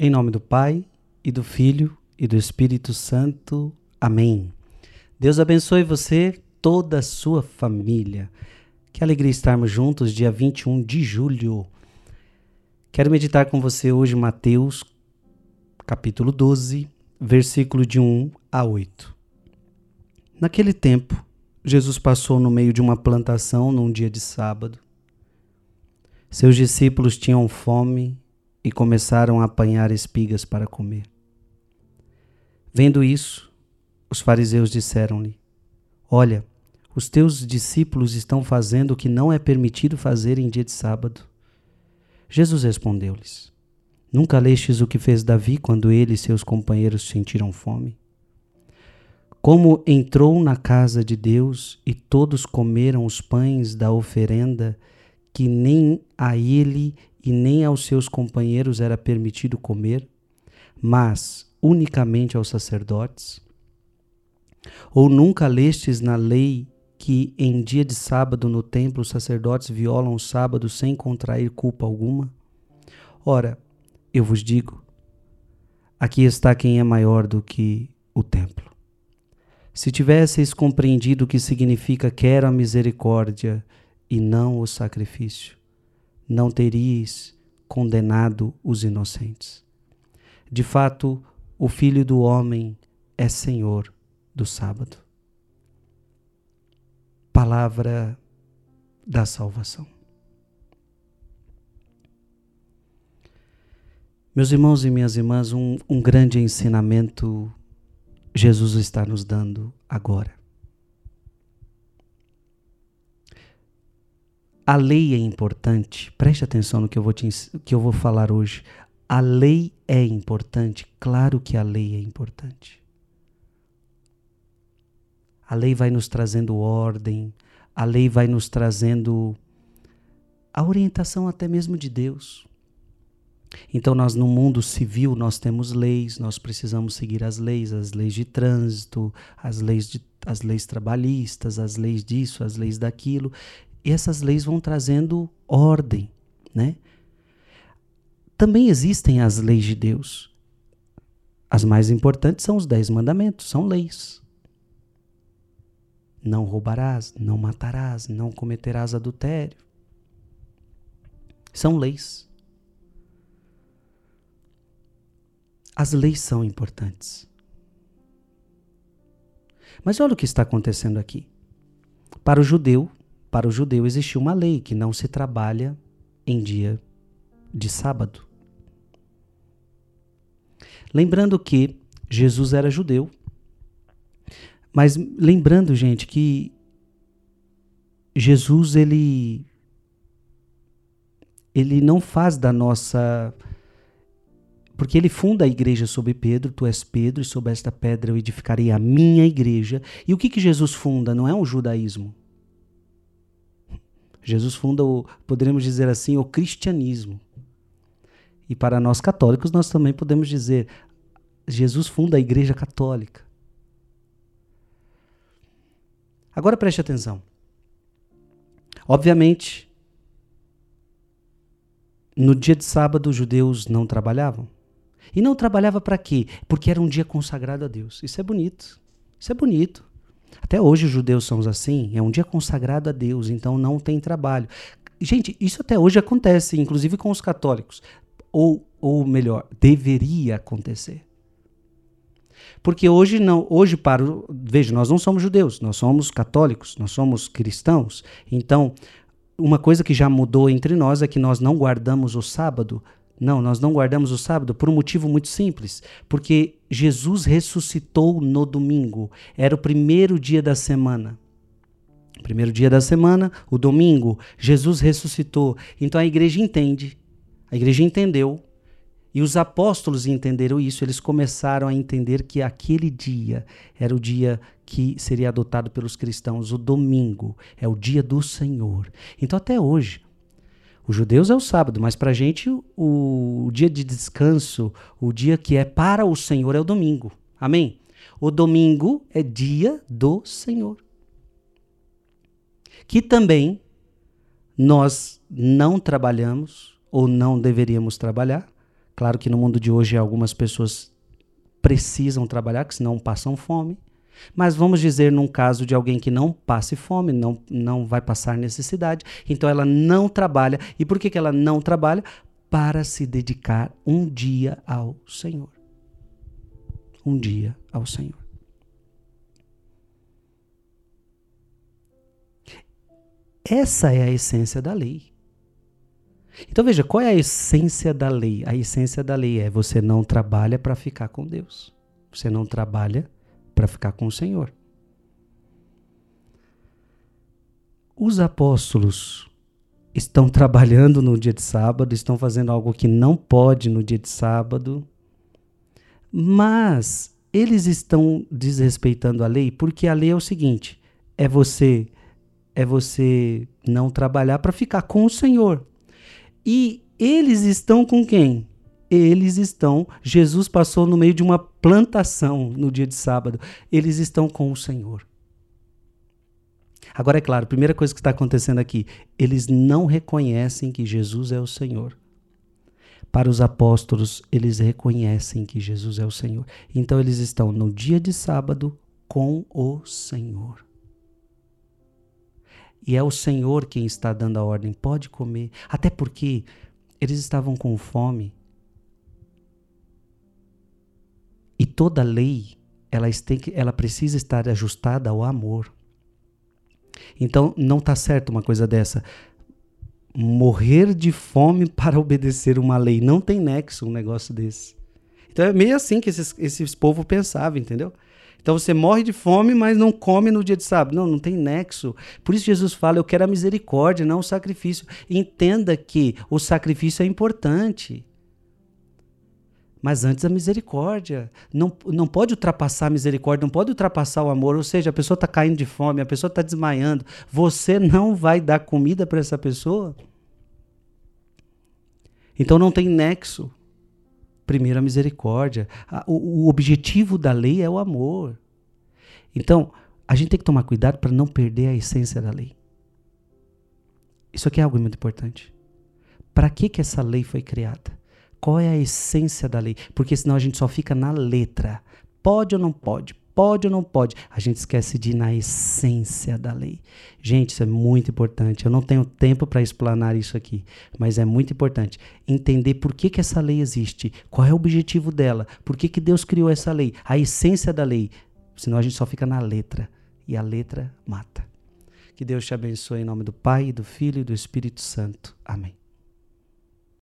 Em nome do Pai, e do Filho, e do Espírito Santo. Amém. Deus abençoe você, toda a sua família. Que alegria estarmos juntos, dia 21 de julho. Quero meditar com você hoje Mateus, capítulo 12, versículo de 1 a 8. Naquele tempo, Jesus passou no meio de uma plantação num dia de sábado. Seus discípulos tinham fome e começaram a apanhar espigas para comer. Vendo isso, os fariseus disseram-lhe: Olha, os teus discípulos estão fazendo o que não é permitido fazer em dia de sábado. Jesus respondeu-lhes: Nunca lestes o que fez Davi quando ele e seus companheiros sentiram fome? Como entrou na casa de Deus e todos comeram os pães da oferenda que nem a ele e nem aos seus companheiros era permitido comer, mas unicamente aos sacerdotes? Ou nunca lestes na lei que em dia de sábado no templo os sacerdotes violam o sábado sem contrair culpa alguma? Ora, eu vos digo: aqui está quem é maior do que o templo. Se tivesseis compreendido o que significa quero a misericórdia e não o sacrifício, não teríeis condenado os inocentes. De fato, o Filho do Homem é Senhor do sábado. Palavra da salvação. Meus irmãos e minhas irmãs, um, um grande ensinamento Jesus está nos dando agora. A lei é importante. Preste atenção no que eu vou, te, que eu vou falar hoje. A lei é importante. Claro que a lei é importante. A lei vai nos trazendo ordem. A lei vai nos trazendo a orientação até mesmo de Deus. Então nós no mundo civil nós temos leis, nós precisamos seguir as leis, as leis de trânsito, as leis de, as leis trabalhistas, as leis disso, as leis daquilo. E essas leis vão trazendo ordem, né? Também existem as leis de Deus. As mais importantes são os dez mandamentos, são leis. Não roubarás, não matarás, não cometerás adultério. São leis. As leis são importantes. Mas olha o que está acontecendo aqui. Para o judeu, para o judeu existiu uma lei que não se trabalha em dia de sábado. Lembrando que Jesus era judeu, mas lembrando, gente, que Jesus ele ele não faz da nossa porque ele funda a igreja sobre Pedro, tu és Pedro, e sobre esta pedra eu edificarei a minha igreja. E o que, que Jesus funda? Não é um judaísmo. Jesus funda o, poderíamos dizer assim, o cristianismo. E para nós católicos, nós também podemos dizer, Jesus funda a igreja católica. Agora preste atenção. Obviamente, no dia de sábado, os judeus não trabalhavam. E não trabalhava para quê? Porque era um dia consagrado a Deus. Isso é bonito. Isso é bonito. Até hoje os judeus somos assim, é um dia consagrado a Deus, então não tem trabalho. Gente, isso até hoje acontece, inclusive com os católicos. Ou, ou melhor, deveria acontecer. Porque hoje não, hoje para, veja, nós não somos judeus, nós somos católicos, nós somos cristãos. Então, uma coisa que já mudou entre nós é que nós não guardamos o sábado não, nós não guardamos o sábado por um motivo muito simples, porque Jesus ressuscitou no domingo. Era o primeiro dia da semana. Primeiro dia da semana, o domingo, Jesus ressuscitou. Então a igreja entende, a igreja entendeu, e os apóstolos entenderam isso. Eles começaram a entender que aquele dia era o dia que seria adotado pelos cristãos, o domingo, é o dia do Senhor. Então até hoje, os judeus é o sábado, mas para a gente o, o dia de descanso, o dia que é para o Senhor é o domingo. Amém? O domingo é dia do Senhor. Que também nós não trabalhamos ou não deveríamos trabalhar. Claro que no mundo de hoje algumas pessoas precisam trabalhar, que senão passam fome. Mas vamos dizer num caso de alguém que não passe fome, não, não vai passar necessidade, então ela não trabalha. E por que, que ela não trabalha? Para se dedicar um dia ao Senhor. Um dia ao Senhor. Essa é a essência da lei. Então veja, qual é a essência da lei? A essência da lei é você não trabalha para ficar com Deus. Você não trabalha para ficar com o Senhor. Os apóstolos estão trabalhando no dia de sábado, estão fazendo algo que não pode no dia de sábado, mas eles estão desrespeitando a lei porque a lei é o seguinte: é você é você não trabalhar para ficar com o Senhor. E eles estão com quem? Eles estão, Jesus passou no meio de uma plantação no dia de sábado. Eles estão com o Senhor. Agora é claro, a primeira coisa que está acontecendo aqui, eles não reconhecem que Jesus é o Senhor. Para os apóstolos, eles reconhecem que Jesus é o Senhor. Então eles estão no dia de sábado com o Senhor. E é o Senhor quem está dando a ordem, pode comer. Até porque eles estavam com fome. E toda lei, ela, tem que, ela precisa estar ajustada ao amor. Então, não está certo uma coisa dessa. Morrer de fome para obedecer uma lei. Não tem nexo um negócio desse. Então, é meio assim que esses, esses povos pensavam, entendeu? Então você morre de fome, mas não come no dia de sábado. Não, não tem nexo. Por isso Jesus fala: eu quero a misericórdia, não o sacrifício. Entenda que o sacrifício é importante. Mas antes a misericórdia. Não, não pode ultrapassar a misericórdia, não pode ultrapassar o amor. Ou seja, a pessoa está caindo de fome, a pessoa está desmaiando. Você não vai dar comida para essa pessoa? Então não tem nexo. Primeiro a misericórdia. O, o objetivo da lei é o amor. Então, a gente tem que tomar cuidado para não perder a essência da lei. Isso aqui é algo muito importante. Para que, que essa lei foi criada? Qual é a essência da lei? Porque senão a gente só fica na letra. Pode ou não pode? Pode ou não pode? A gente esquece de ir na essência da lei. Gente, isso é muito importante. Eu não tenho tempo para explanar isso aqui, mas é muito importante entender por que, que essa lei existe, qual é o objetivo dela, por que, que Deus criou essa lei, a essência da lei. Senão a gente só fica na letra e a letra mata. Que Deus te abençoe em nome do Pai, do Filho e do Espírito Santo. Amém.